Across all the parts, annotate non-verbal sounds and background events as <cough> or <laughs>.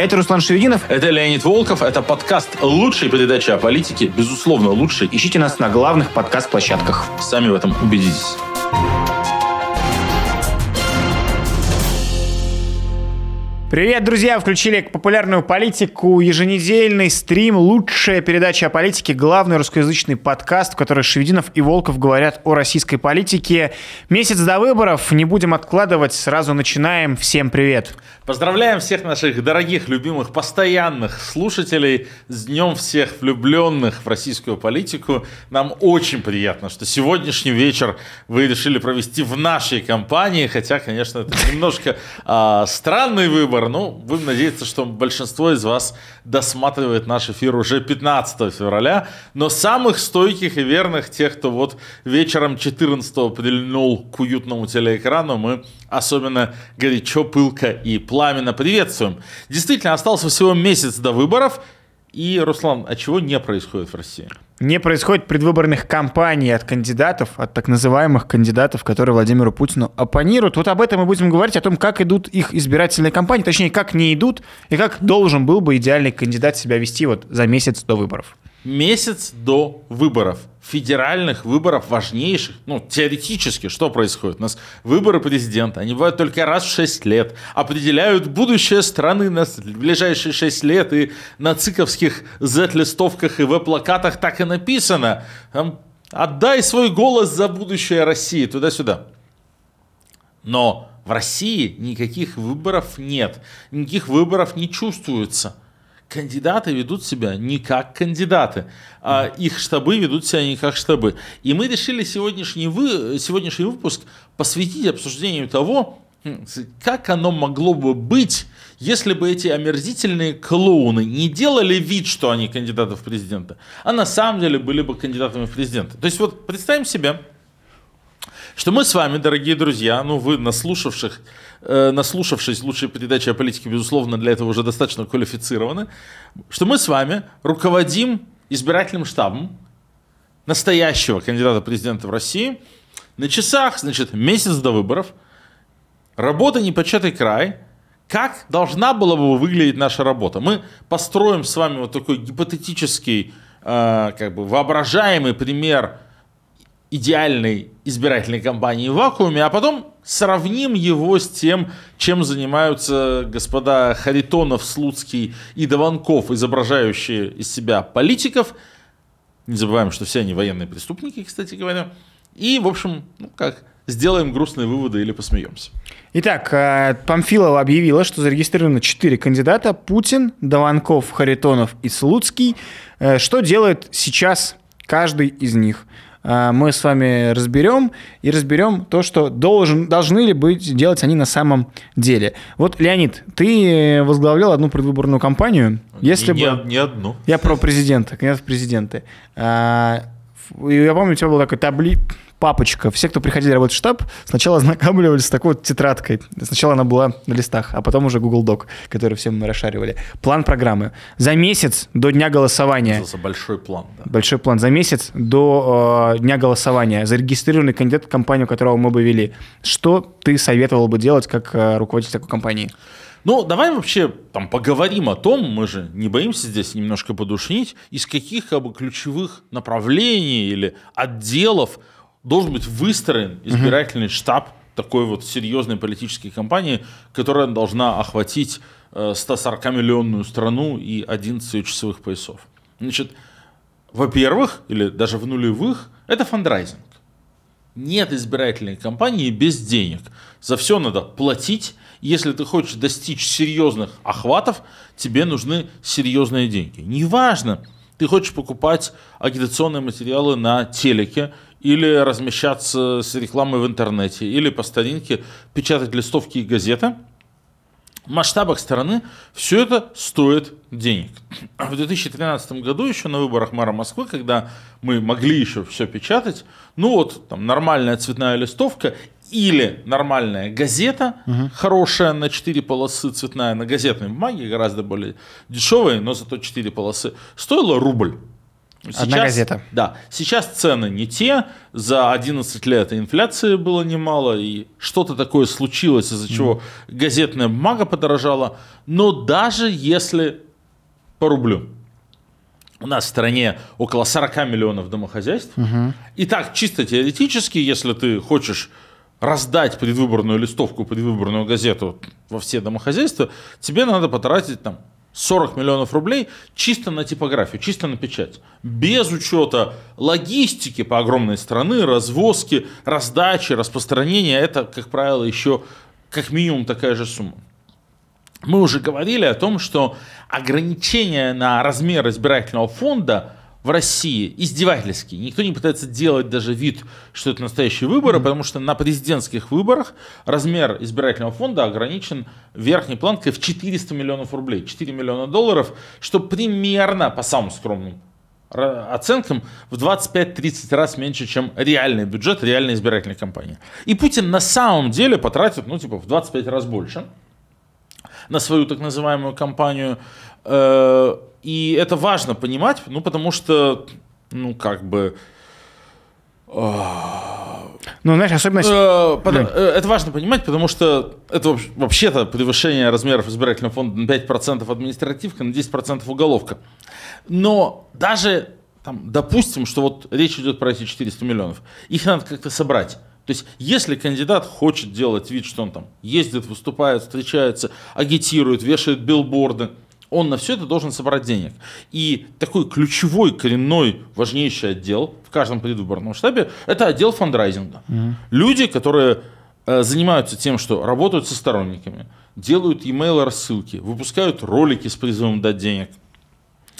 Это Руслан Шевединов. Это Леонид Волков. Это подкаст лучшей передачи о политике. Безусловно, лучший. Ищите нас на главных подкаст-площадках. Сами в этом убедитесь. Привет, друзья! Включили популярную политику, еженедельный стрим, лучшая передача о политике, главный русскоязычный подкаст, в котором Шевединов и Волков говорят о российской политике. Месяц до выборов, не будем откладывать, сразу начинаем. Всем привет! Поздравляем всех наших дорогих, любимых, постоянных слушателей с Днем всех влюбленных в российскую политику. Нам очень приятно, что сегодняшний вечер вы решили провести в нашей компании, хотя, конечно, это немножко э, странный выбор, выбор. Ну, будем надеяться, что большинство из вас досматривает наш эфир уже 15 февраля. Но самых стойких и верных, тех, кто вот вечером 14 прильнул к уютному телеэкрану, мы особенно горячо, пылко и пламенно приветствуем. Действительно, остался всего месяц до выборов. И, Руслан, а чего не происходит в России? Не происходит предвыборных кампаний от кандидатов, от так называемых кандидатов, которые Владимиру Путину оппонируют. Вот об этом мы будем говорить, о том, как идут их избирательные кампании, точнее, как не идут, и как должен был бы идеальный кандидат себя вести вот за месяц до выборов месяц до выборов, федеральных выборов важнейших, ну, теоретически, что происходит? У нас выборы президента, они бывают только раз в 6 лет, определяют будущее страны на ближайшие 6 лет, и на циковских Z-листовках и веб-плакатах так и написано, там, отдай свой голос за будущее России, туда-сюда. Но в России никаких выборов нет, никаких выборов не чувствуется – кандидаты ведут себя не как кандидаты, а их штабы ведут себя не как штабы. И мы решили сегодняшний, вы, сегодняшний выпуск посвятить обсуждению того, как оно могло бы быть, если бы эти омерзительные клоуны не делали вид, что они кандидаты в президенты, а на самом деле были бы кандидатами в президенты. То есть вот представим себе, что мы с вами, дорогие друзья, ну вы наслушавших, э, наслушавшись лучшей передачи о политике, безусловно, для этого уже достаточно квалифицированы, что мы с вами руководим избирательным штабом настоящего кандидата президента в России. На часах, значит, месяц до выборов, работа непочатый край, как должна была бы выглядеть наша работа. Мы построим с вами вот такой гипотетический, э, как бы воображаемый пример идеальной избирательной кампании в вакууме, а потом сравним его с тем, чем занимаются господа Харитонов, Слуцкий и Дованков, изображающие из себя политиков. Не забываем, что все они военные преступники, кстати говоря. И, в общем, ну как, сделаем грустные выводы или посмеемся. Итак, э, Памфилова объявила, что зарегистрировано 4 кандидата. Путин, Дованков, Харитонов и Слуцкий. Э, что делает сейчас каждый из них? А, мы с вами разберем и разберем то, что должен, должны ли быть делать они на самом деле. Вот, Леонид, ты возглавлял одну предвыборную кампанию. Если не, бы... не одну. Я про президента, кандидат в президенты. А, я помню, у тебя был такой табли папочка. Все, кто приходили работать в штаб, сначала <laughs> ознакомливались с такой вот тетрадкой. Сначала она была на листах, а потом уже Google Doc, который всем мы расшаривали. План программы. За месяц до дня голосования. Это большой план. Да. Большой план. За месяц до э, дня голосования зарегистрированный кандидат в компанию, которого мы бы вели. Что ты советовал бы делать как э, руководитель такой компании? Ну, давай вообще там поговорим о том, мы же не боимся здесь немножко подушнить, из каких как бы, ключевых направлений или отделов должен быть выстроен избирательный угу. штаб такой вот серьезной политической кампании, которая должна охватить 140-миллионную э, страну и 11 часовых поясов. Значит, во-первых, или даже в нулевых, это фандрайзинг. Нет избирательной кампании без денег. За все надо платить. Если ты хочешь достичь серьезных охватов, тебе нужны серьезные деньги. Неважно, ты хочешь покупать агитационные материалы на телеке или размещаться с рекламой в интернете, или по старинке печатать листовки и газеты, в масштабах страны все это стоит денег. В 2013 году еще на выборах мэра Москвы, когда мы могли еще все печатать, ну вот там нормальная цветная листовка или нормальная газета, угу. хорошая на 4 полосы, цветная на газетной бумаге, гораздо более дешевая, но зато 4 полосы, стоила рубль. Одна газета. Да. Сейчас цены не те. За 11 лет инфляции было немало, и что-то такое случилось, из-за чего газетная бумага подорожала. Но даже если по рублю, у нас в стране около 40 миллионов домохозяйств. И так, чисто теоретически, если ты хочешь раздать предвыборную листовку, предвыборную газету во все домохозяйства, тебе надо потратить там 40 миллионов рублей чисто на типографию, чисто на печать. Без учета логистики по огромной страны, развозки, раздачи, распространения. Это, как правило, еще как минимум такая же сумма. Мы уже говорили о том, что ограничения на размер избирательного фонда в России издевательские. Никто не пытается делать даже вид, что это настоящие выборы, mm-hmm. потому что на президентских выборах размер избирательного фонда ограничен верхней планкой в 400 миллионов рублей, 4 миллиона долларов, что примерно, по самым скромным оценкам, в 25-30 раз меньше, чем реальный бюджет реальной избирательной кампании. И Путин на самом деле потратит, ну, типа, в 25 раз больше на свою так называемую кампанию. Э, и это важно понимать, ну, потому что, ну, как бы... А, ну, знаешь, особенность... Э. Э, это важно понимать, потому что это вообще-то превышение размеров избирательного фонда на 5% административка, на 10% уголовка. Но даже, там, допустим, что вот речь идет про эти 400 миллионов, их надо как-то собрать. То есть, если кандидат хочет делать вид, что он там ездит, выступает, встречается, агитирует, вешает билборды, он на все это должен собрать денег. И такой ключевой, коренной, важнейший отдел в каждом предвыборном штабе – это отдел фандрайзинга. Mm-hmm. Люди, которые э, занимаются тем, что работают со сторонниками, делают e-mail рассылки, выпускают ролики с призывом дать денег,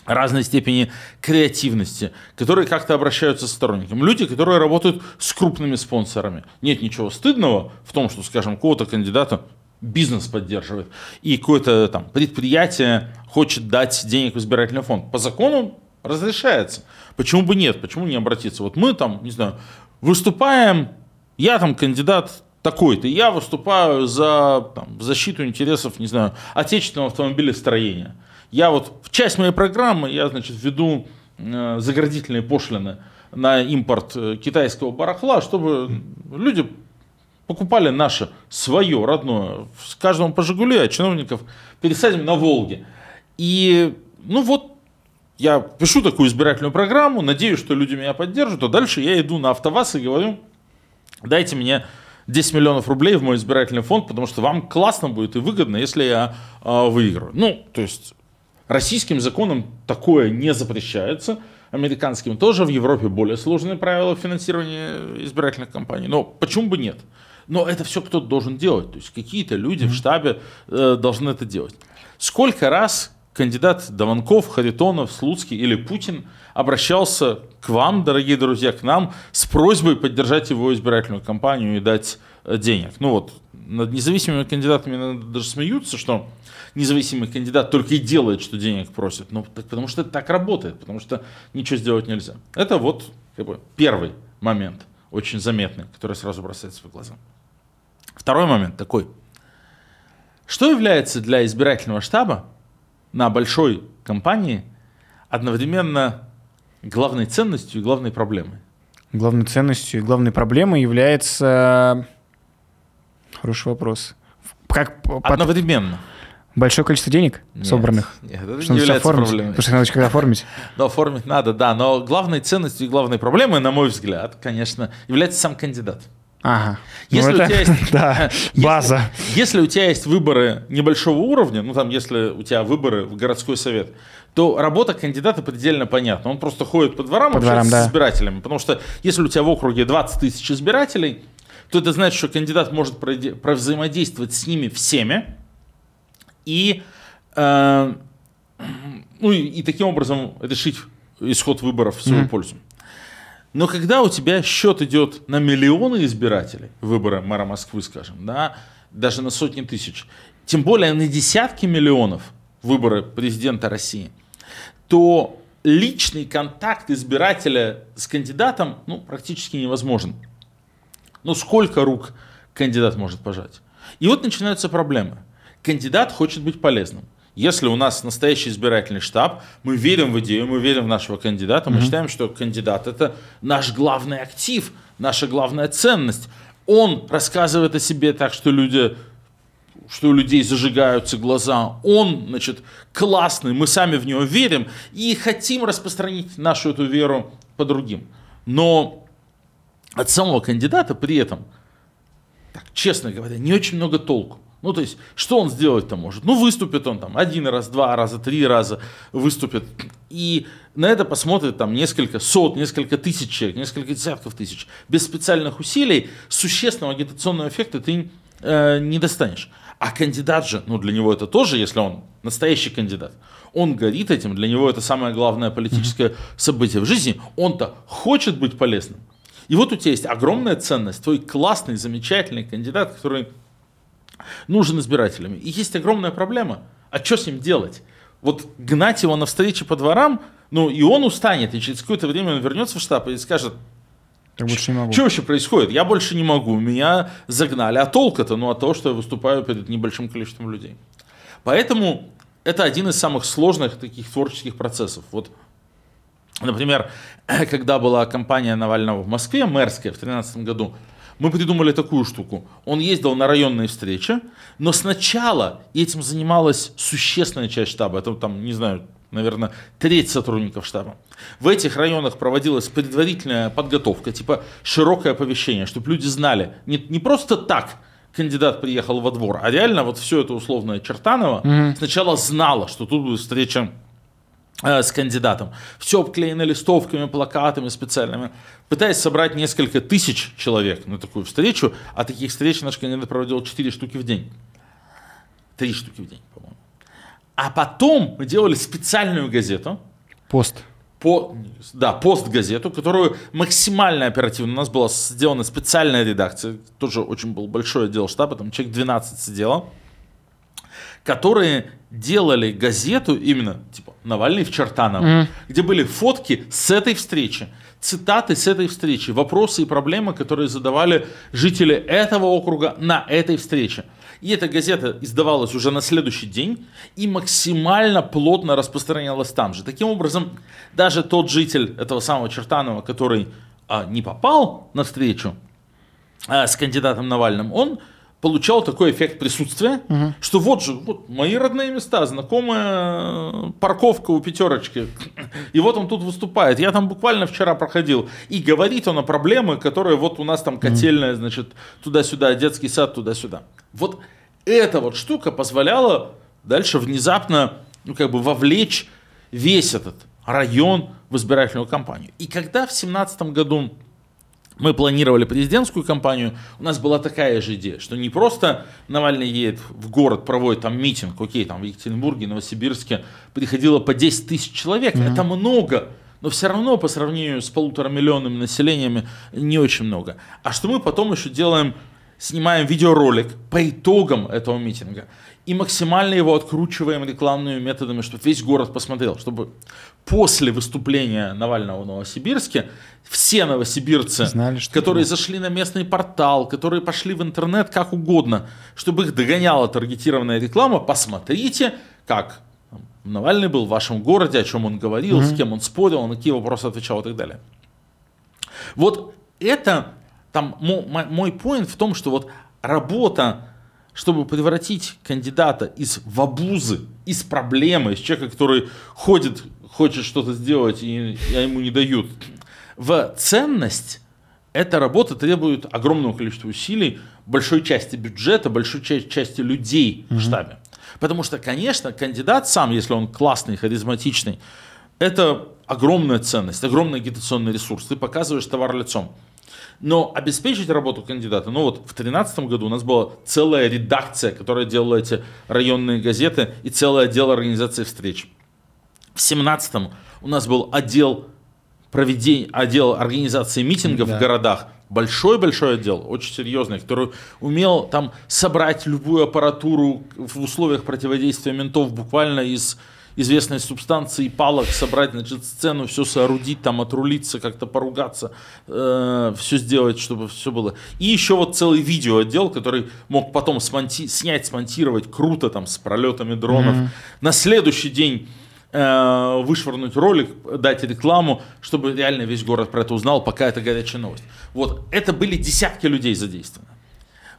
разной степени креативности, которые как-то обращаются с сторонниками. Люди, которые работают с крупными спонсорами. Нет ничего стыдного в том, что, скажем, кого-то кандидата бизнес поддерживает, и какое-то там предприятие хочет дать денег в избирательный фонд. По закону разрешается. Почему бы нет? Почему не обратиться? Вот мы там, не знаю, выступаем, я там кандидат такой-то, я выступаю за там, защиту интересов, не знаю, отечественного автомобилестроения. Я вот в часть моей программы, я, значит, введу э, заградительные пошлины на импорт э, китайского барахла, чтобы люди покупали наше, свое, родное. С каждому по Жигули, а чиновников пересадим на Волге. И, ну вот, я пишу такую избирательную программу, надеюсь, что люди меня поддержат, а дальше я иду на АвтоВАЗ и говорю, дайте мне 10 миллионов рублей в мой избирательный фонд, потому что вам классно будет и выгодно, если я э, выиграю. Ну, то есть российским законом такое не запрещается, американским тоже, в Европе более сложные правила финансирования избирательных кампаний, но почему бы нет? Но это все кто-то должен делать. То есть какие-то люди mm-hmm. в штабе э, должны это делать. Сколько раз кандидат Даванков, Харитонов, Слуцкий или Путин обращался к вам, дорогие друзья, к нам, с просьбой поддержать его избирательную кампанию и дать э, денег. Ну вот, над независимыми кандидатами даже смеются, что независимый кандидат только и делает, что денег просит. Ну, так, потому что это так работает, потому что ничего сделать нельзя. Это вот как бы, первый момент, очень заметный, который сразу бросается в глаза. Второй момент такой. Что является для избирательного штаба на большой компании одновременно главной ценностью и главной проблемой? Главной ценностью и главной проблемой является... Хороший вопрос. Как Одновременно. Большое количество денег нет, собранных? Нет, это что не является оформить? проблемой. Потому что надо как оформить. <laughs> Да, оформить надо, да. Но главной ценностью и главной проблемой, на мой взгляд, конечно, является сам кандидат. Ага. Если, ну, у тебя есть, <laughs> да, <laughs> база. Если, если у тебя есть выборы небольшого уровня, ну там, если у тебя выборы в городской совет, то работа кандидата предельно понятна. Он просто ходит по дворам, по дворам да. с избирателями. Потому что если у тебя в округе 20 тысяч избирателей, то это значит, что кандидат может взаимодействовать с ними всеми и, э, ну, и, и таким образом решить исход выборов в свою mm-hmm. пользу. Но когда у тебя счет идет на миллионы избирателей, выборы мэра Москвы, скажем, да, даже на сотни тысяч, тем более на десятки миллионов выборы президента России, то личный контакт избирателя с кандидатом ну, практически невозможен. Ну сколько рук кандидат может пожать? И вот начинаются проблемы. Кандидат хочет быть полезным. если у нас настоящий избирательный штаб, мы верим в идею, мы верим в нашего кандидата, мы mm-hmm. считаем, что кандидат это наш главный актив, наша главная ценность. Он рассказывает о себе так, что люди что у людей зажигаются глаза. Он, значит, классный, мы сами в него верим и хотим распространить нашу эту веру по другим. Но от самого кандидата при этом, так, честно говоря, не очень много толку. Ну, то есть, что он сделать-то может? Ну, выступит он там один раз, два раза, три раза выступит. И на это посмотрит там несколько сот, несколько тысяч человек, несколько десятков тысяч. Без специальных усилий существенного агитационного эффекта ты э, не достанешь. А кандидат же, ну, для него это тоже, если он настоящий кандидат, он горит этим, для него это самое главное политическое событие в жизни. Он-то хочет быть полезным. И вот у тебя есть огромная ценность, твой классный, замечательный кандидат, который нужен избирателям. И есть огромная проблема. А что с ним делать? Вот гнать его на встречи по дворам, ну и он устанет, и через какое-то время он вернется в штаб и скажет, я больше не могу. Что вообще происходит? Я больше не могу, меня загнали. А толк-то? Ну, от того, что я выступаю перед небольшим количеством людей. Поэтому это один из самых сложных таких творческих процессов. Вот, например, <clears throat> когда была кампания Навального в Москве, мэрская, в 2013 году, мы придумали такую штуку. Он ездил на районные встречи, но сначала этим занималась существенная часть штаба. Это там, не знаю, наверное, треть сотрудников штаба. В этих районах проводилась предварительная подготовка, типа широкое оповещение, чтобы люди знали, не, не просто так кандидат приехал во двор, а реально вот все это условное Чертаново mm сначала знало, что тут будет встреча с кандидатом. Все обклеено листовками, плакатами специальными. Пытаясь собрать несколько тысяч человек на такую встречу, а таких встреч наш кандидат проводил 4 штуки в день. 3 штуки в день, по-моему. А потом мы делали специальную газету. Пост. По, да, пост-газету, которую максимально оперативно. У нас была сделана специальная редакция, тоже очень был большой отдел штаба, там человек 12 сидело, которые делали газету именно, типа, Навальный в Чертаново, mm. где были фотки с этой встречи, цитаты с этой встречи, вопросы и проблемы, которые задавали жители этого округа на этой встрече. И эта газета издавалась уже на следующий день и максимально плотно распространялась там же. Таким образом, даже тот житель этого самого Чертанова, который а, не попал на встречу а, с кандидатом Навальным, он получал такой эффект присутствия, угу. что вот же, вот мои родные места, знакомая парковка у пятерочки, и вот он тут выступает. Я там буквально вчера проходил, и говорит он о проблемы, которые вот у нас там котельная, значит, туда-сюда, детский сад туда-сюда. Вот эта вот штука позволяла дальше внезапно, ну, как бы вовлечь весь этот район в избирательную кампанию. И когда в 2017 году мы планировали президентскую кампанию, у нас была такая же идея, что не просто Навальный едет в город, проводит там митинг, окей, там в Екатеринбурге, Новосибирске приходило по 10 тысяч человек, mm-hmm. это много, но все равно по сравнению с полутора миллионами населениями не очень много. А что мы потом еще делаем снимаем видеоролик по итогам этого митинга и максимально его откручиваем рекламными методами, чтобы весь город посмотрел, чтобы после выступления Навального в Новосибирске все новосибирцы, Знали, что которые было. зашли на местный портал, которые пошли в интернет как угодно, чтобы их догоняла таргетированная реклама, посмотрите, как Навальный был в вашем городе, о чем он говорил, mm-hmm. с кем он спорил, на какие вопросы отвечал и так далее. Вот это там мой поинт в том, что вот работа, чтобы превратить кандидата из вабузы, из проблемы, из человека, который ходит, хочет что-то сделать, и, и ему не дают, в ценность, эта работа требует огромного количества усилий, большой части бюджета, большой части людей mm-hmm. в штабе. Потому что, конечно, кандидат сам, если он классный, харизматичный, это огромная ценность, огромный агитационный ресурс. Ты показываешь товар лицом. Но обеспечить работу кандидата, ну вот в 2013 году у нас была целая редакция, которая делала эти районные газеты и целый отдел организации встреч. В 2017 у нас был отдел проведения, отдел организации митингов да. в городах, большой-большой отдел, очень серьезный, который умел там собрать любую аппаратуру в условиях противодействия ментов буквально из известной субстанции палок, собрать, значит, сцену, все соорудить, там, отрулиться, как-то поругаться, э, все сделать, чтобы все было. И еще вот целый видеоотдел, который мог потом смонти- снять, смонтировать круто, там, с пролетами дронов. Mm-hmm. На следующий день э, вышвырнуть ролик, дать рекламу, чтобы реально весь город про это узнал, пока это горячая новость. Вот, это были десятки людей задействованы.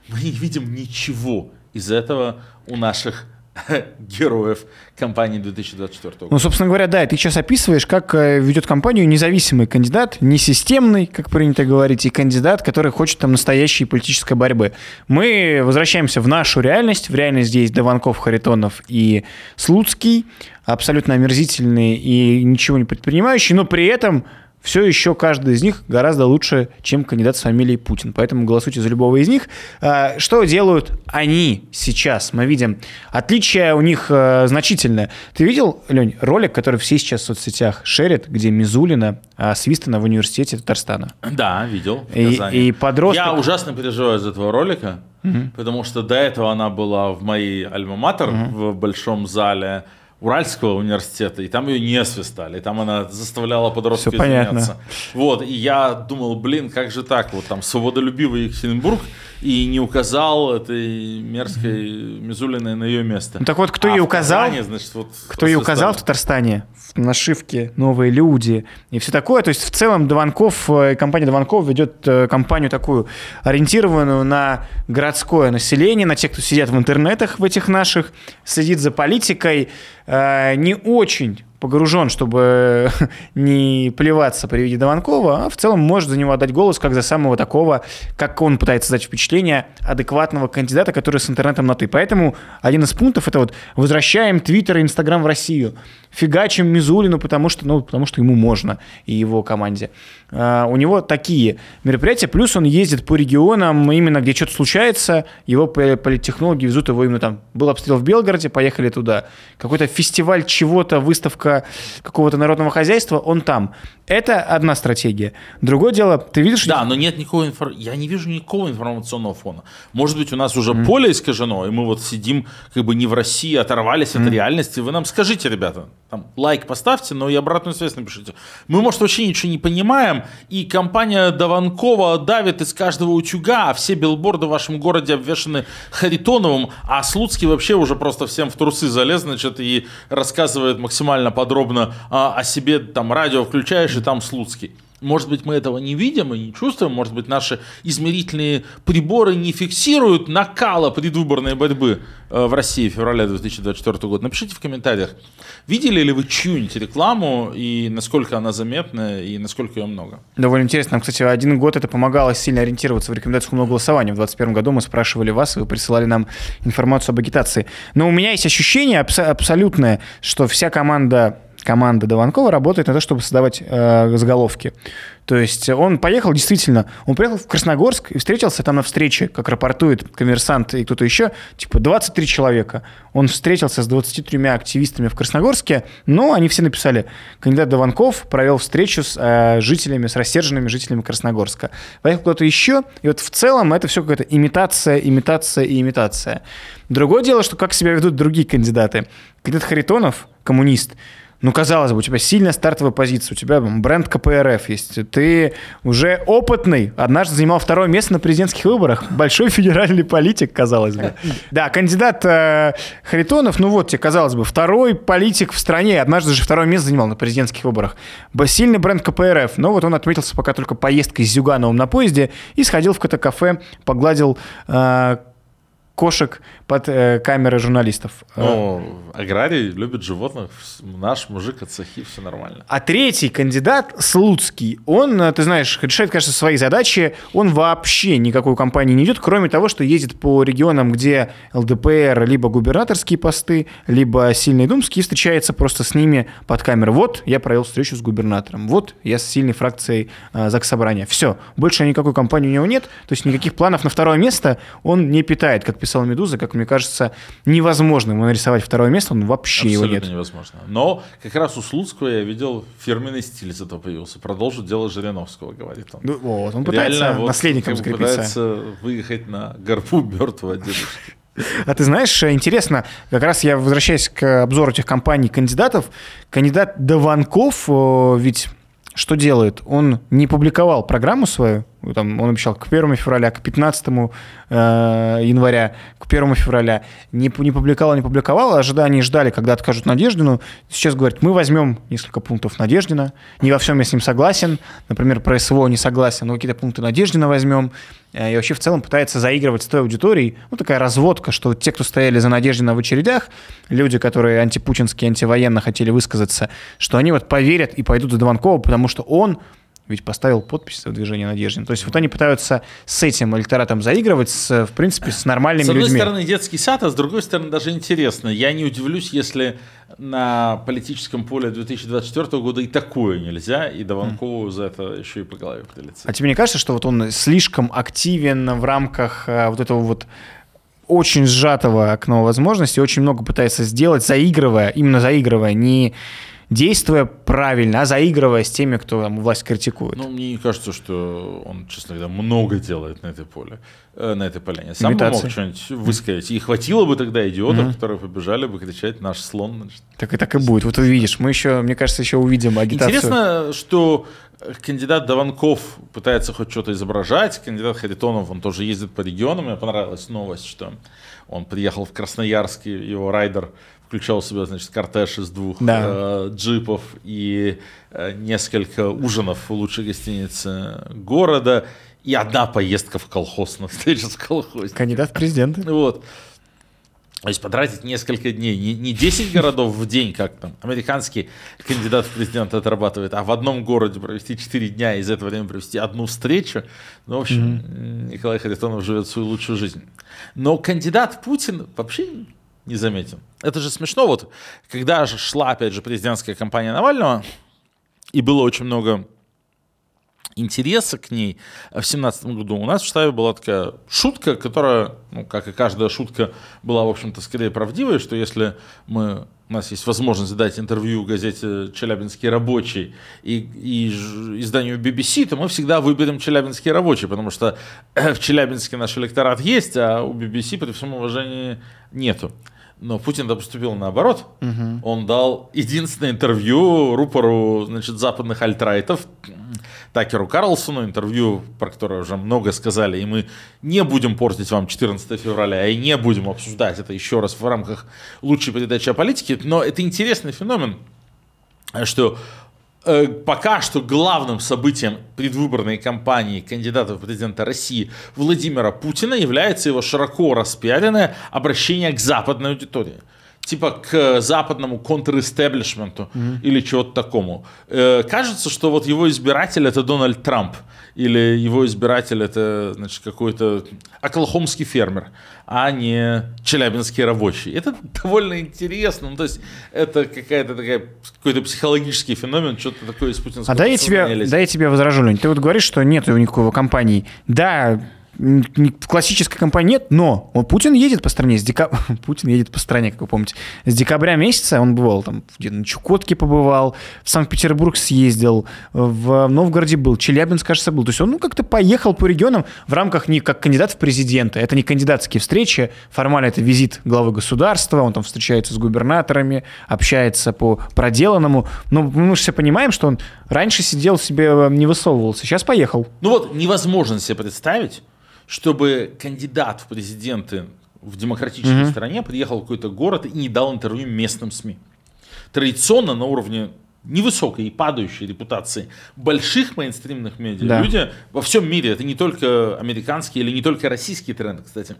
Мы не видим ничего из этого у наших <laughs> героев компании 2024 года. Ну, собственно говоря, да, ты сейчас описываешь, как э, ведет компанию независимый кандидат, не системный, как принято говорить, и кандидат, который хочет там настоящей политической борьбы. Мы возвращаемся в нашу реальность, в реальность, где есть Даванков, Харитонов и Слуцкий, абсолютно омерзительные и ничего не предпринимающие, но при этом все еще каждый из них гораздо лучше, чем кандидат с фамилией Путин. Поэтому голосуйте за любого из них. А, что делают они сейчас? Мы видим, отличие у них э, значительное. Ты видел, Лень, ролик, который все сейчас в соцсетях шерят, где Мизулина свистана в университете Татарстана? Да, видел. И, и подросток... Я ужасно переживаю из этого ролика, угу. потому что до этого она была в моей альма-матер угу. в большом зале Уральского университета, и там ее не свистали, и там она заставляла подростков извиняться. Вот, и я думал, блин, как же так, вот там свободолюбивый Екатеринбург, и не указал этой мерзкой Мизулиной на ее место. Ну так вот, кто а ей указал? Казани, значит, вот кто ей указал в Татарстане? В нашивке «Новые люди» и все такое. То есть в целом Дованков, э, компания Дованков ведет э, компанию такую, ориентированную на городское население, на тех, кто сидят в интернетах в этих наших, следит за политикой, э, не очень погружен, чтобы <laughs> не плеваться при виде Дованкова, а в целом может за него отдать голос как за самого такого, как он пытается создать впечатление, адекватного кандидата, который с интернетом на «ты». Поэтому один из пунктов – это вот возвращаем Твиттер и Инстаграм в Россию, фигачим Мизулину, потому что, ну, потому что ему можно и его команде. Uh, у него такие мероприятия, плюс он ездит по регионам, именно где что-то случается, его политтехнологи везут его именно там. Был обстрел в Белгороде, поехали туда. Какой-то фестиваль чего-то, выставка какого-то народного хозяйства, он там. Это одна стратегия. Другое дело, ты видишь... Да, но нет никакого инфор... я не вижу никакого информационного фона. Может быть, у нас уже mm. поле искажено, и мы вот сидим как бы не в России, оторвались mm. от реальности. Вы нам скажите, ребята, там, лайк поставьте, но и обратную связь напишите. Мы, может, вообще ничего не понимаем, и компания Даванкова давит из каждого утюга, а все билборды в вашем городе обвешаны Харитоновым, а Слуцкий вообще уже просто всем в трусы залез, значит, и рассказывает максимально подробно а, о себе, там, радио включаешь, и там Слуцкий. Может быть, мы этого не видим и не чувствуем, может быть, наши измерительные приборы не фиксируют накала предвыборной борьбы э, в России в феврале 2024 года. Напишите в комментариях, видели ли вы чью-нибудь рекламу и насколько она заметна и насколько ее много. Довольно интересно. Нам, кстати, один год это помогало сильно ориентироваться в рекомендациях умного голосования. В 2021 году мы спрашивали вас, и вы присылали нам информацию об агитации. Но у меня есть ощущение абс- абсолютное, что вся команда команда Дованкова работает на то, чтобы создавать э, заголовки. То есть он поехал действительно, он приехал в Красногорск и встретился там на встрече, как рапортует коммерсант и кто-то еще, типа 23 человека. Он встретился с 23 активистами в Красногорске, но они все написали, кандидат Дованков провел встречу с э, жителями, с рассерженными жителями Красногорска. Поехал кто-то еще, и вот в целом это все какая-то имитация, имитация и имитация. Другое дело, что как себя ведут другие кандидаты. Кандидат Харитонов, коммунист, ну, казалось бы, у тебя сильная стартовая позиция, у тебя бренд КПРФ есть, ты уже опытный, однажды занимал второе место на президентских выборах, большой <laughs> федеральный политик, казалось бы. Да, кандидат э, Харитонов, ну вот тебе, казалось бы, второй политик в стране, однажды же второе место занимал на президентских выборах. Сильный бренд КПРФ, но вот он отметился пока только поездкой с Зюгановым на поезде и сходил в какое-то кафе, погладил э, кошек под э, камеры журналистов. Ну, аграрий любит животных, наш мужик от Сахи, все нормально. А третий кандидат, Слуцкий, он, э, ты знаешь, решает, конечно, свои задачи, он вообще никакой кампании не идет, кроме того, что ездит по регионам, где ЛДПР либо губернаторские посты, либо сильные думские, встречается просто с ними под камерой. Вот, я провел встречу с губернатором, вот, я с сильной фракцией э, Заксобрания. Все, больше никакой кампании у него нет, то есть никаких планов на второе место он не питает, как писал Медуза, как мне кажется, невозможно ему нарисовать второе место, он вообще Абсолютно его нет. невозможно. Но как раз у Слуцкого я видел фирменный стиль из этого появился. Продолжит дело Жириновского, говорит он. Ну, вот, он пытается Реально, наследником вот, закрепиться. пытается выехать на горбу мертвого дедушки. А ты знаешь, интересно, как раз я возвращаюсь к обзору этих компаний кандидатов. Кандидат Дованков ведь что делает? Он не публиковал программу свою, там, он обещал к 1 февраля, к 15 э, января, к 1 февраля. Не, не публиковал, не публиковал, ожидания ждали, когда откажут Надеждину. Сейчас говорят, мы возьмем несколько пунктов Надеждина, не во всем я с ним согласен, например, про СВО не согласен, но какие-то пункты Надеждина возьмем. Э, и вообще в целом пытается заигрывать с той аудиторией. Ну, такая разводка, что те, кто стояли за Надеждина в очередях, люди, которые антипутинские, антивоенно хотели высказаться, что они вот поверят и пойдут за Дованкова, потому что он ведь поставил подпись в движение Надеждин. То есть вот они пытаются с этим электоратом заигрывать, с, в принципе, с нормальными людьми. С одной людьми. стороны, детский сад, а с другой стороны, даже интересно. Я не удивлюсь, если на политическом поле 2024 года и такое нельзя, и Даванкову mm. за это еще и по голове прилетит. А тебе не кажется, что вот он слишком активен в рамках а, вот этого вот очень сжатого окна возможностей, очень много пытается сделать, заигрывая, именно заигрывая, не действуя правильно, а заигрывая с теми, кто там, власть критикует. Ну, мне не кажется, что он, честно говоря, много делает на этой поле, э, на этой поляне. Сам бы мог что-нибудь высказать. И хватило бы тогда идиотов, mm-hmm. которые побежали бы кричать «наш слон». Значит. Так и так и будет. Вот увидишь. Мы еще, мне кажется, еще увидим агитацию. Интересно, что кандидат Даванков пытается хоть что-то изображать, кандидат Харитонов, он тоже ездит по регионам. Мне понравилась новость, что он приехал в Красноярск, его райдер включал в себя, значит, кортеж из двух да. э, джипов и э, несколько ужинов в лучшей гостинице города и одна поездка в колхоз на встречу с колхозом. Кандидат в президенты. Вот. То есть потратить несколько дней, не, не 10 городов в день, как там американский кандидат в президенты отрабатывает, а в одном городе провести 4 дня и из этого времени провести одну встречу. Ну, в общем, mm-hmm. Николай Харитонов живет свою лучшую жизнь. Но кандидат Путин вообще не заметен. Это же смешно, вот, когда же шла, опять же, президентская кампания Навального, и было очень много интереса к ней в семнадцатом году, у нас в штабе была такая шутка, которая, ну, как и каждая шутка, была, в общем-то, скорее правдивой, что если мы у нас есть возможность дать интервью газете «Челябинский рабочий» и, и изданию BBC, то мы всегда выберем «Челябинский рабочий», потому что <clears throat> в Челябинске наш электорат есть, а у BBC, при всем уважении, нету. Но Путин поступил наоборот. Угу. Он дал единственное интервью рупору значит, западных альтрайтов, Такеру Карлсону, интервью, про которое уже много сказали, и мы не будем портить вам 14 февраля, и не будем обсуждать это еще раз в рамках лучшей передачи о политике, но это интересный феномен, что пока что главным событием предвыборной кампании кандидата в президента России Владимира Путина является его широко распиаренное обращение к западной аудитории типа к западному контр-эстеблишменту mm-hmm. или чего-то такому. Э, кажется, что вот его избиратель это Дональд Трамп, или его избиратель это, значит, какой-то оклахомский фермер, а не челябинский рабочий. Это <laughs> довольно интересно. Ну, то есть это какая-то такая, какой-то психологический феномен, что-то такое из путинского А дай я, тебе, дай я тебе возражу, Лень. Ты вот говоришь, что нет никакого компании. Да, классической компании нет, но вот Путин едет по стране с декабря, <laughs> Путин едет по стране, как вы помните, с декабря месяца он бывал там, где на Чукотке побывал, в Санкт-Петербург съездил, в Новгороде был, Челябинск, кажется, был. То есть он ну, как-то поехал по регионам в рамках не как кандидат в президенты. Это не кандидатские встречи, формально это визит главы государства, он там встречается с губернаторами, общается по проделанному. Но мы же все понимаем, что он раньше сидел себе, э, не высовывался, сейчас поехал. Ну вот невозможно себе представить, чтобы кандидат в президенты в демократической mm-hmm. стране приехал в какой-то город и не дал интервью местным СМИ. Традиционно на уровне невысокой и падающей репутации больших мейнстримных медиа да. люди во всем мире, это не только американский или не только российский тренд, кстати,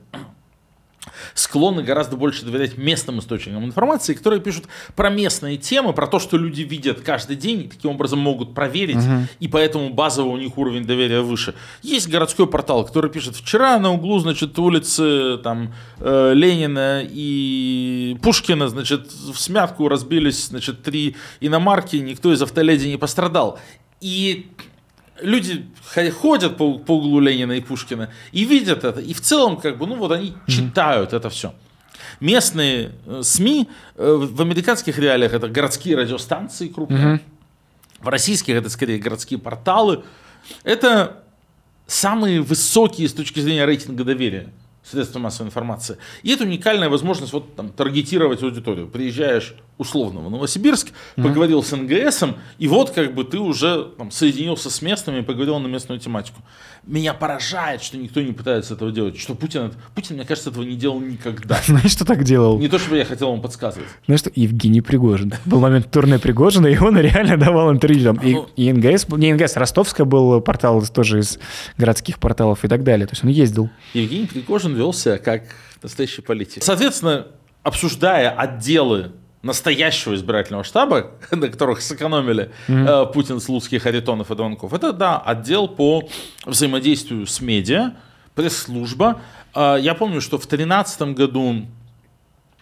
склонны гораздо больше доверять местным источникам информации, которые пишут про местные темы, про то, что люди видят каждый день, и таким образом могут проверить, угу. и поэтому базовый у них уровень доверия выше. Есть городской портал, который пишет, вчера на углу, значит, улицы там э, Ленина и Пушкина, значит, в смятку разбились, значит, три иномарки, никто из автоледи не пострадал. И люди ходят по, по углу Ленина и Пушкина и видят это, и в целом, как бы, ну вот они mm-hmm. читают это все. Местные э, СМИ э, в американских реалиях это городские радиостанции крупные, mm-hmm. в российских это скорее городские порталы. Это самые высокие с точки зрения рейтинга доверия средства массовой информации. И это уникальная возможность вот там таргетировать аудиторию. Приезжаешь условно в Новосибирск, mm-hmm. поговорил с НГСом, и вот как бы ты уже там, соединился с местными и поговорил на местную тематику. Меня поражает, что никто не пытается этого делать. Что Путин, Путин, мне кажется, этого не делал никогда. <laughs> Знаешь, что так делал? Не то, чтобы я хотел вам подсказывать. Знаешь, что Евгений Пригожин. Был момент турне Пригожина, и он реально давал интервью. Там, и, и НГС, не НГС, Ростовская был портал тоже из городских порталов и так далее. То есть он ездил. Евгений Пригожин вел себя как настоящий политик. Соответственно, обсуждая отделы настоящего избирательного штаба, <laughs> на которых сэкономили mm-hmm. э, Путин, Слуцкий, Харитонов и Донков, это, да, отдел по взаимодействию с медиа, пресс-служба. Э, я помню, что в 2013 году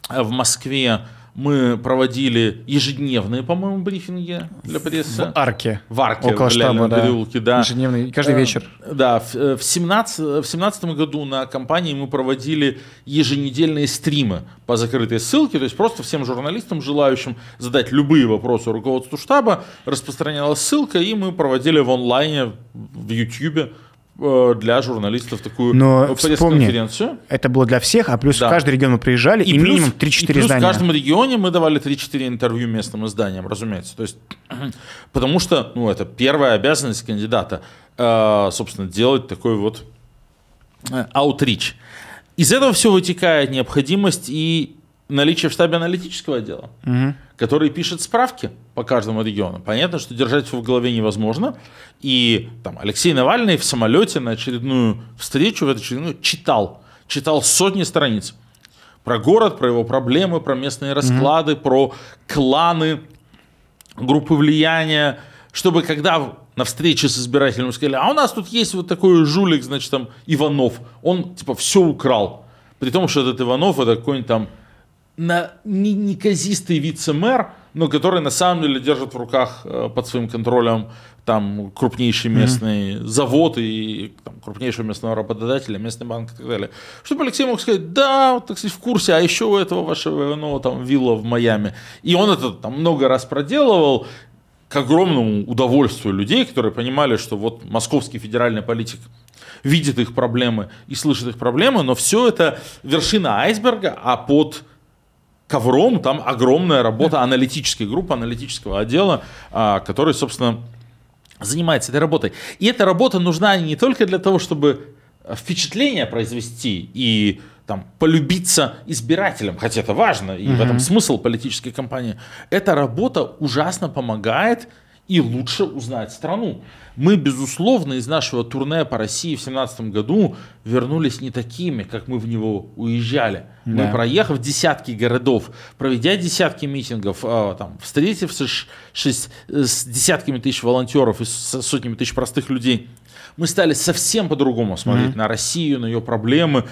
в Москве мы проводили ежедневные, по-моему, брифинги для прессы. В Арке. В Арке, Около в штаба, да. переулке, да. Ежедневный, каждый Э, вечер. Да, в, э, в 17, в 17 году на компании мы проводили еженедельные стримы по закрытой ссылке, то есть просто всем журналистам, желающим задать любые вопросы руководству штаба, распространялась ссылка, и мы проводили в онлайне, в YouTube э, для журналистов такую Но пресс-конференцию. Это было для всех, а плюс Да. в каждый регион мы приезжали, и, плюс- минимум и 3-4 плюс здания. в каждом регионе мы давали 3-4 интервью местным изданиям, разумеется. То есть, <clears throat> потому что, ну, это первая обязанность кандидата, э, собственно, делать такой вот э, аутрич. Из этого все вытекает необходимость и наличие в штабе аналитического отдела, Мгм. который пишет справки по каждому региону. Понятно, что держать все в голове невозможно. И там Алексей Навальный в самолете на очередную встречу, в эту очередную, читал. Читал сотни страниц. Про город, про его проблемы, про местные расклады, про кланы, группы влияния, чтобы когда на встрече с избирателем сказали, а у нас тут есть вот такой жулик, значит, там, Иванов, он, типа, все украл. При том, что этот Иванов это какой-нибудь там на, не, неказистый вице-мэр, но который на самом деле держит в руках э, под своим контролем там крупнейший местный завод и там, крупнейшего местного работодателя, местный банк и так далее. Чтобы Алексей мог сказать, да, так сказать, в курсе, а еще у этого вашего Иванова там вилла в Майами. И он это там много раз проделывал, к огромному удовольствию людей, которые понимали, что вот московский федеральный политик видит их проблемы и слышит их проблемы, но все это вершина айсберга, а под ковром там огромная работа аналитической группы, аналитического отдела, а, который, собственно, занимается этой работой. И эта работа нужна не только для того, чтобы впечатление произвести и там, полюбиться избирателям, хотя это важно, и в этом смысл политической кампании. Эта работа ужасно помогает и лучше узнать страну. Мы, безусловно, из нашего турне по России в 2017 году вернулись не такими, как мы в него уезжали. Мы, Да. проехав десятки городов, проведя десятки митингов, а, там, встретившись с с десятками тысяч волонтеров и с сотнями тысяч простых людей, мы стали совсем по-другому смотреть на Россию, на ее проблемы,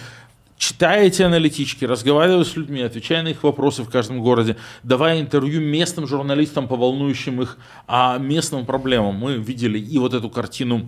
читая эти аналитички, разговаривая с людьми, отвечая на их вопросы в каждом городе, давая интервью местным журналистам по волнующим их а, местным проблемам. Мы видели и вот эту картину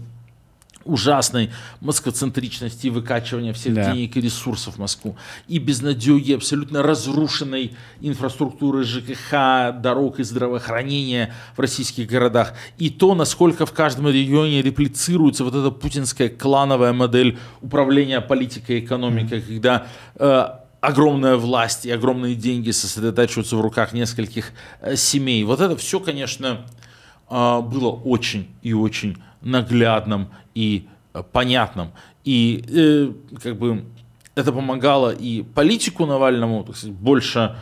ужасной москоцентричности и выкачивания всех Да. денег и ресурсов в Москву, и безнадеги абсолютно разрушенной инфраструктуры ЖКХ, дорог и здравоохранения в российских городах, и то, насколько в каждом регионе реплицируется вот эта путинская клановая модель управления политикой и экономикой, когда э, огромная власть и огромные деньги сосредотачиваются в руках нескольких э, семей. Вот это все, конечно, а, было очень и очень наглядным и э, понятным. И э, как бы это помогало и политику Навальному, так сказать, больше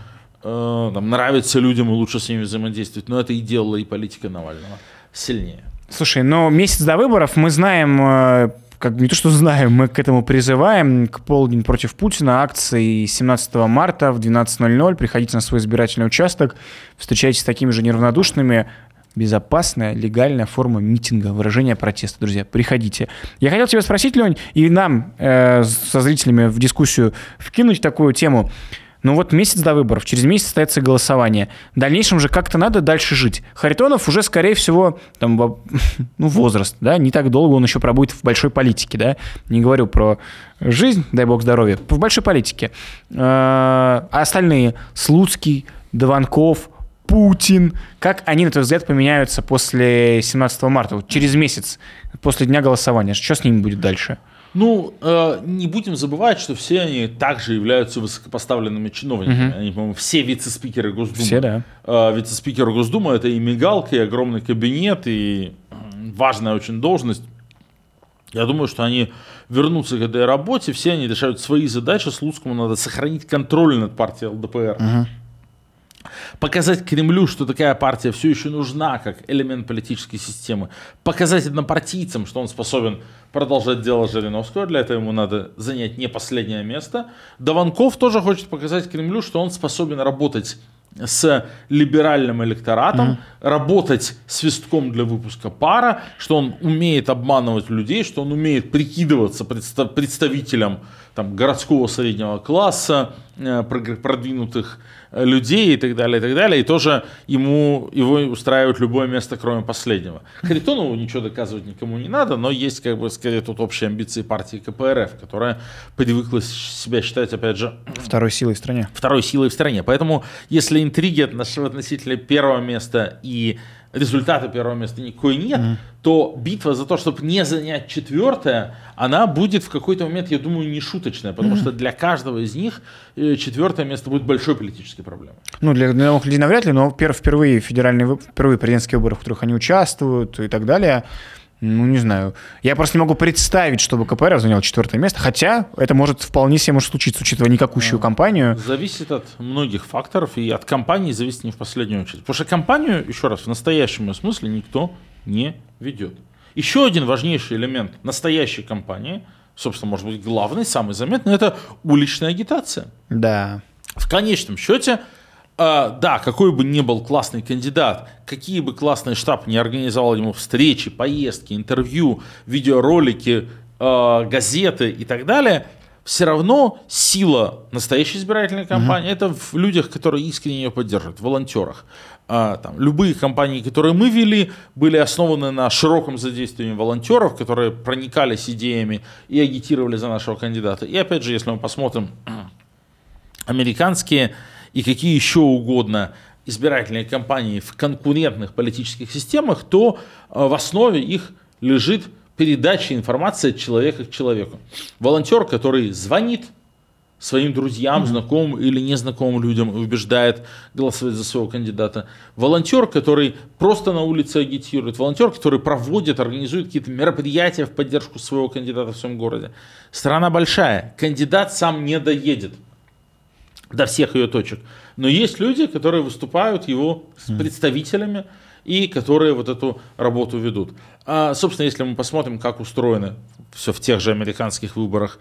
э, там, нравится людям и лучше с ними взаимодействовать, но это и делало и политика Навального сильнее. Слушай, но месяц до выборов мы знаем, э, как не то что знаем, мы к этому призываем, к полдень против Путина, акции 17 марта в 12.00, приходите на свой избирательный участок, встречайтесь с такими же неравнодушными, безопасная, легальная форма митинга, выражения протеста, друзья, приходите. Я хотел тебя спросить, Лень, и нам э, со зрителями в дискуссию вкинуть такую тему. Ну вот месяц до выборов, через месяц состоится голосование. В дальнейшем же как-то надо дальше жить. Харитонов уже, скорее всего, там, <laughs> ну, возраст, да, не так долго он еще пробудет в большой политике, да. Не говорю про жизнь, дай бог здоровья, в большой политике. Э, А остальные, Слуцкий, Дованков, Путин, как они, на твой взгляд, поменяются после 17 марта, вот через месяц, после дня голосования? Что с ними будет дальше? Ну, э, не будем забывать, что все они также являются высокопоставленными чиновниками. Они, по-моему, все вице-спикеры Госдумы. Все, да. Э, вице-спикер Госдумы это и мигалка, и огромный кабинет, и важная очень должность. Я думаю, что они вернутся к этой работе, все они решают свои задачи. Слуцкому надо сохранить контроль над партией ЛДПР. Показать Кремлю, что такая партия все еще нужна как элемент политической системы. Показать однопартийцам, что он способен продолжать дело Жириновского. Для этого ему надо занять не последнее место. Даванков тоже хочет показать Кремлю, что он способен работать с либеральным электоратом, работать свистком для выпуска пара, что он умеет обманывать людей, что он умеет прикидываться предста- представителем там, городского среднего класса, э, продвинутых э, людей и так далее, и так далее. И тоже ему, его устраивает любое место, кроме последнего. Харитонову ничего доказывать никому не надо, но есть, как бы, скорее, тут общие амбиции партии КПРФ, которая привыкла себя считать, опять же, <clears throat> Второй силой в стране. второй силой в стране. Поэтому, если интриги относ- относительно первого места и результата первого места никакой нет, то битва за то, чтобы не занять четвертое, она будет в какой-то момент, я думаю, не шуточная, потому что для каждого из них э, четвертое место будет большой политической проблемой. Ну, для новых людей навряд ли, но пер- впервые федеральные, впервые президентские выборы, в которых они участвуют и так далее, ну, не знаю. Я просто не могу представить, чтобы КПРФ занял четвертое место, хотя это может вполне себе может случиться, учитывая никакущую кампанию. Зависит от многих факторов, и от компании зависит не в последнюю очередь. Потому что компанию, еще раз, в настоящем смысле никто не ведет. Еще один важнейший элемент настоящей компании, собственно, может быть, главный, самый заметный, это уличная агитация. Да. В конечном счете, э, да, какой бы ни был классный кандидат, какие бы классный штаб не организовал ему встречи, поездки, интервью, видеоролики, э, газеты и так далее, все равно сила настоящей избирательной кампании это в людях, которые искренне ее поддерживают, в волонтерах. А, там, любые кампании, которые мы вели, были основаны на широком задействовании волонтеров, которые проникались идеями и агитировали за нашего кандидата. И опять же, если мы посмотрим <clears throat> американские и какие еще угодно избирательные кампании в конкурентных политических системах, то э, в основе их лежит передача информации от человека к человеку. Волонтер, который звонит своим друзьям, знакомым или незнакомым людям убеждает голосовать за своего кандидата. Волонтер, который просто на улице агитирует. Волонтер, который проводит, организует какие-то мероприятия в поддержку своего кандидата в своем городе. Страна большая. Кандидат сам не доедет до всех ее точек. Но есть люди, которые выступают его с представителями и которые вот эту работу ведут. А, собственно, если мы посмотрим, как устроены все в тех же американских выборах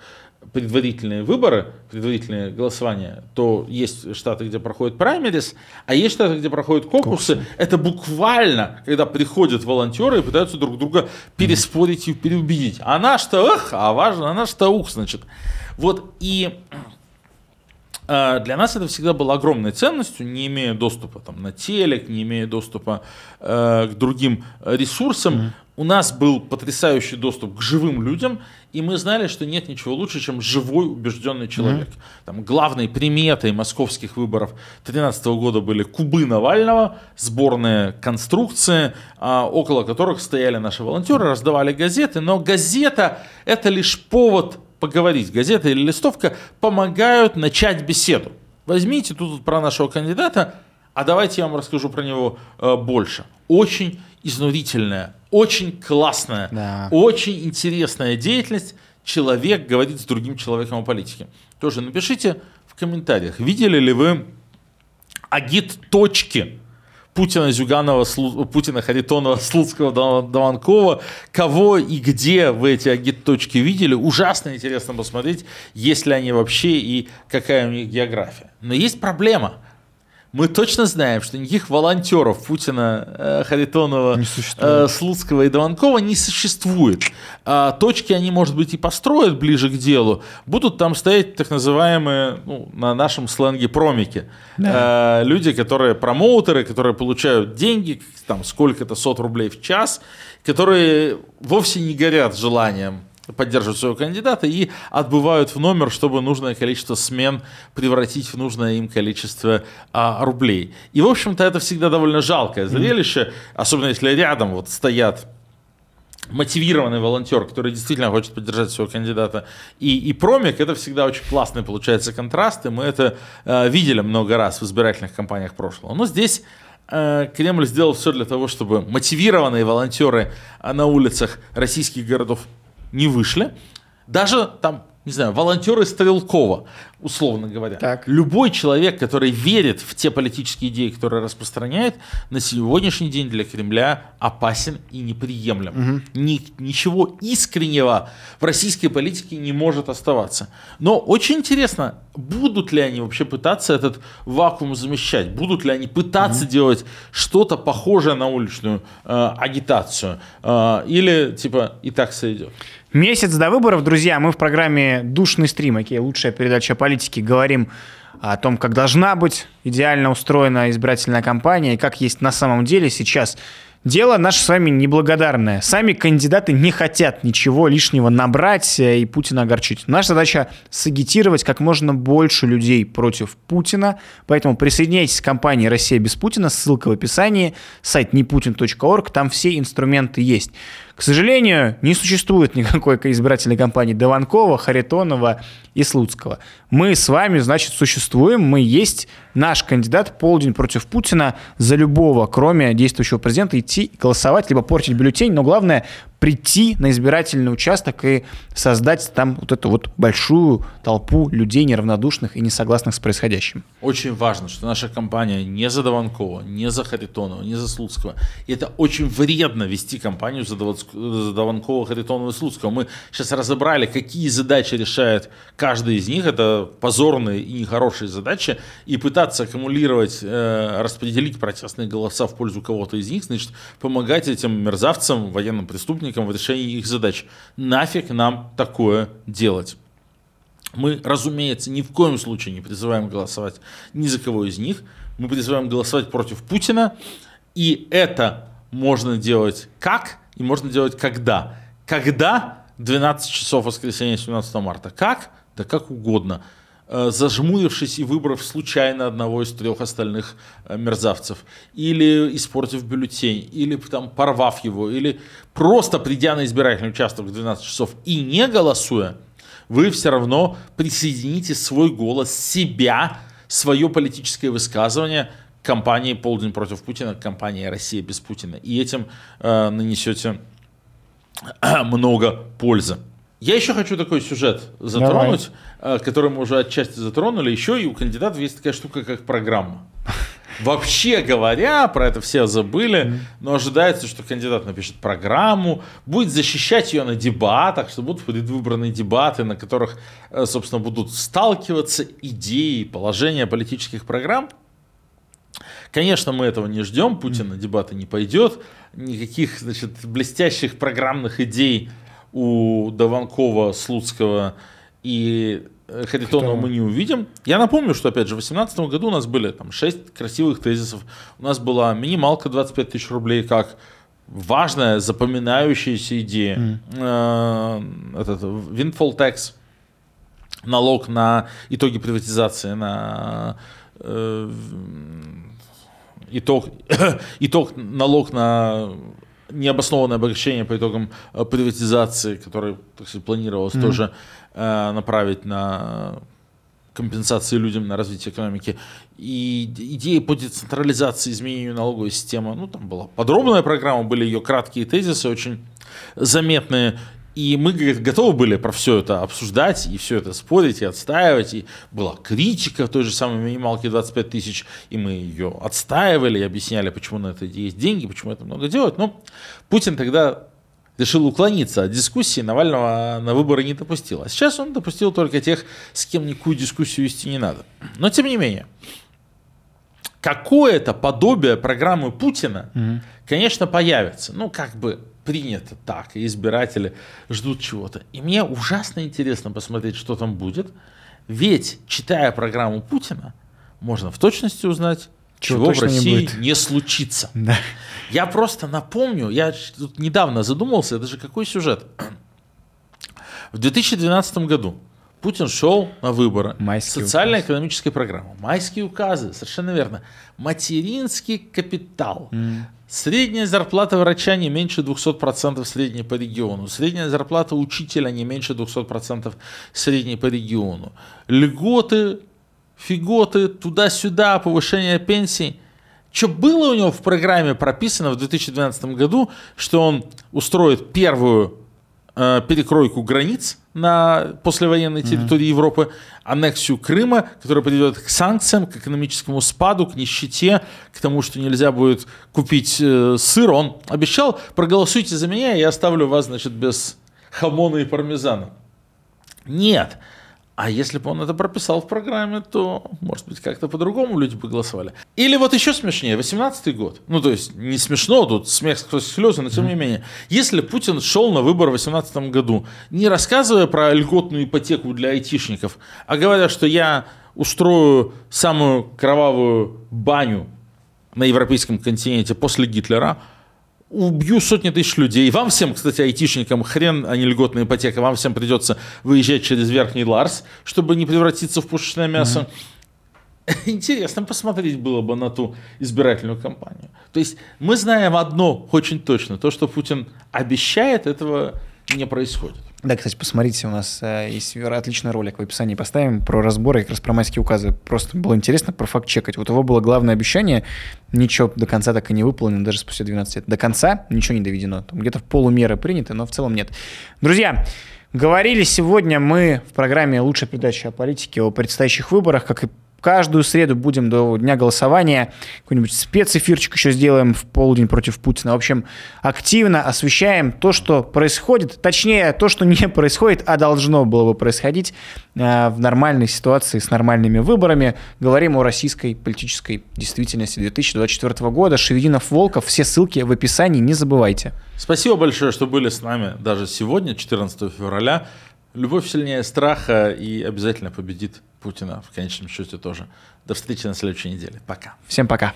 предварительные выборы, предварительные голосования, то есть штаты, где проходят праймерис, а есть штаты, где проходят кокусы. Это буквально, когда приходят волонтеры и пытаются друг друга переспорить и переубедить. А наш-то эх, а важно, а наш-то ух, значит. Вот и для нас это всегда было огромной ценностью, не имея доступа там, на телек, не имея доступа э, к другим ресурсам. У нас был потрясающий доступ к живым людям, и мы знали, что нет ничего лучше, чем живой убежденный человек. Там, главной приметой московских выборов 2013 года были кубы Навального, сборные конструкции, а, около которых стояли наши волонтеры, раздавали газеты, но газета это лишь повод поговорить. Газета или листовка помогают начать беседу. Возьмите тут про нашего кандидата, а давайте я вам расскажу про него э, больше. Очень изнурительная, очень классная, Да. очень интересная деятельность. Человек говорит с другим человеком о политике. Тоже напишите в комментариях, видели ли вы агит-точки Путина, Зюганова, Слу- Путина, Харитонова, Слуцкого, Дав- Даванкова. Кого и где вы эти агит-точки видели? Ужасно интересно посмотреть, есть ли они вообще и какая у них география. Но есть проблема. Мы точно знаем, что никаких волонтеров Путина, э, Харитонова, э, Слуцкого и Даванкова не существует. А, точки они, может быть, и построят ближе к делу. Будут там стоять так называемые, ну, на нашем сленге, промики. Э, люди, которые промоутеры, которые получают деньги, там сколько-то сот рублей в час, которые вовсе не горят желанием поддерживать своего кандидата и отбывают в номер, чтобы нужное количество смен превратить в нужное им количество а, рублей. И, в общем-то, это всегда довольно жалкое зрелище, особенно если рядом вот стоят мотивированный волонтер, который действительно хочет поддержать своего кандидата, и, и промик, это всегда очень классный получается контраст, и мы это э, видели много раз в избирательных кампаниях прошлого. Но здесь э, Кремль сделал все для того, чтобы мотивированные волонтеры э, на улицах российских городов не вышли. Даже там не знаю, волонтеры Стрелкова, условно говоря. Так. Любой человек, который верит в те политические идеи, которые распространяет, на сегодняшний день для Кремля опасен и неприемлем. Угу. Ни, ничего искреннего в российской политике не может оставаться. Но очень интересно, будут ли они вообще пытаться этот вакуум замещать? Будут ли они пытаться угу. делать что-то похожее на уличную э, агитацию? Э, или типа и так сойдет? Месяц до выборов, друзья, мы в программе «Душный стрим», окей, лучшая передача о политике, говорим о том, как должна быть идеально устроена избирательная кампания и как есть на самом деле сейчас Дело наше с вами неблагодарное. Сами кандидаты не хотят ничего лишнего набрать э, и Путина огорчить. Наша задача сагитировать как можно больше людей против Путина. Поэтому присоединяйтесь к компании «Россия без Путина». Ссылка в описании. Сайт neputin.org. Там все инструменты есть. К сожалению, не существует никакой избирательной кампании Дованкова, Харитонова и Слуцкого. Мы с вами, значит, существуем, мы есть наш кандидат полдень против Путина за любого, кроме действующего президента, идти голосовать, либо портить бюллетень, но главное прийти на избирательный участок и создать там вот эту вот большую толпу людей неравнодушных и не согласных с происходящим. Очень важно, что наша компания не за Дованкова, не за Харитонова, не за Слуцкого. И это очень вредно вести кампанию за, за Дованкова, Харитонова и Слуцкого. Мы сейчас разобрали, какие задачи решает каждый из них. Это позорные и нехорошие задачи. И пытаться аккумулировать, э, распределить протестные голоса в пользу кого-то из них, значит, помогать этим мерзавцам, военным преступникам, преступникам в решении их задач. Нафиг нам такое делать? Мы, разумеется, ни в коем случае не призываем голосовать ни за кого из них. Мы призываем голосовать против Путина. И это можно делать как и можно делать когда. Когда 12 часов воскресенья 17 марта. Как? Да как угодно. Э, зажмурившись и выбрав случайно одного из трех остальных э, мерзавцев, или испортив бюллетень, или там порвав его, или просто придя на избирательный участок в 12 часов и не голосуя, вы все равно присоедините свой голос, себя, свое политическое высказывание к кампании «Полдень против Путина», к кампании «Россия без Путина». И этим э, нанесете <clears throat> много пользы. Я еще хочу такой сюжет затронуть, Давай. Э, который мы уже отчасти затронули. Еще и у кандидатов есть такая штука, как программа. <laughs> Вообще говоря, про это все забыли, но ожидается, что кандидат напишет программу, будет защищать ее на дебатах, что будут предвыборные дебаты, на которых, э, собственно, будут сталкиваться идеи, положения политических программ. Конечно, мы этого не ждем, Путин на дебаты не пойдет, никаких значит, блестящих программных идей у Даванкова, Слуцкого и э, Харитонова мы не увидим. Я напомню, что, опять же, в 2018 году у нас были там 6 красивых тезисов. У нас была минималка 25 тысяч рублей как важная, запоминающаяся идея. Mm. Этот windfall tax, налог на итоги приватизации, на э, итог, <coughs> итог налог на необоснованное обогащение по итогам э, приватизации, который так сказать, планировалось mm-hmm. тоже э, направить на компенсации людям на развитие экономики. И идеи по децентрализации, изменению налоговой системы, ну, там была подробная программа, были ее краткие тезисы, очень заметные. И мы говорит, готовы были про все это обсуждать и все это спорить и отстаивать. И была критика той же самой минималки 25 тысяч, и мы ее отстаивали и объясняли, почему на это есть деньги, почему это много делать. Но Путин тогда решил уклониться от дискуссии, Навального на выборы не допустил. А сейчас он допустил только тех, с кем никакую дискуссию вести не надо. Но тем не менее, какое-то подобие программы Путина, угу. конечно, появится. Ну, как бы принято так, и избиратели ждут чего-то. И мне ужасно интересно посмотреть, что там будет. Ведь, читая программу Путина, можно в точности узнать, чего, чего в России не, не случится. Да. Я просто напомню, я тут недавно задумался, это же какой сюжет. В 2012 году Путин шел на выборы. Социально-экономическая программа. Майские указы, совершенно верно. Материнский капитал. Средняя зарплата врача не меньше 200% средней по региону. Средняя зарплата учителя не меньше 200% средней по региону. Льготы, фиготы, туда-сюда, повышение пенсий. Что было у него в программе прописано в 2012 году, что он устроит первую перекройку границ на послевоенной территории mm-hmm. Европы, аннексию Крыма, которая приведет к санкциям, к экономическому спаду, к нищете, к тому, что нельзя будет купить э, сыр. Он обещал, проголосуйте за меня, я оставлю вас, значит, без хамона и пармезана. Нет. А если бы он это прописал в программе, то, может быть, как-то по-другому люди бы голосовали. Или вот еще смешнее, 18-й год. Ну, то есть, не смешно, тут смех сквозь слезы, но тем не менее. Если Путин шел на выборы в 18 году, не рассказывая про льготную ипотеку для айтишников, а говоря, что я устрою самую кровавую баню на европейском континенте после Гитлера – убью сотни тысяч людей. Вам всем, кстати, айтишникам, хрен, а не льготная ипотека, вам всем придется выезжать через Верхний Ларс, чтобы не превратиться в пушечное мясо. Mm-hmm. <laughs> Интересно посмотреть было бы на ту избирательную кампанию. То есть мы знаем одно очень точно, то, что Путин обещает, этого не происходит. Да, кстати, посмотрите, у нас э, есть отличный ролик в описании поставим про разборы как раз про майские указы. Просто было интересно про факт чекать. Вот его было главное обещание, ничего до конца так и не выполнено, даже спустя 12 лет. До конца ничего не доведено. Там где-то в полумеры принято, но в целом нет. Друзья, говорили сегодня мы в программе «Лучшая передача о политике» о предстоящих выборах, как и каждую среду будем до дня голосования. Какой-нибудь спецэфирчик еще сделаем в полдень против Путина. В общем, активно освещаем то, что происходит. Точнее, то, что не <laughs> происходит, а должно было бы происходить э, в нормальной ситуации с нормальными выборами. Говорим о российской политической действительности 2024 года. Шевединов, Волков. Все ссылки в описании. Не забывайте. Спасибо большое, что были с нами даже сегодня, 14 февраля. Любовь сильнее страха и обязательно победит Путина в конечном счете тоже. До встречи на следующей неделе. Пока. Всем пока.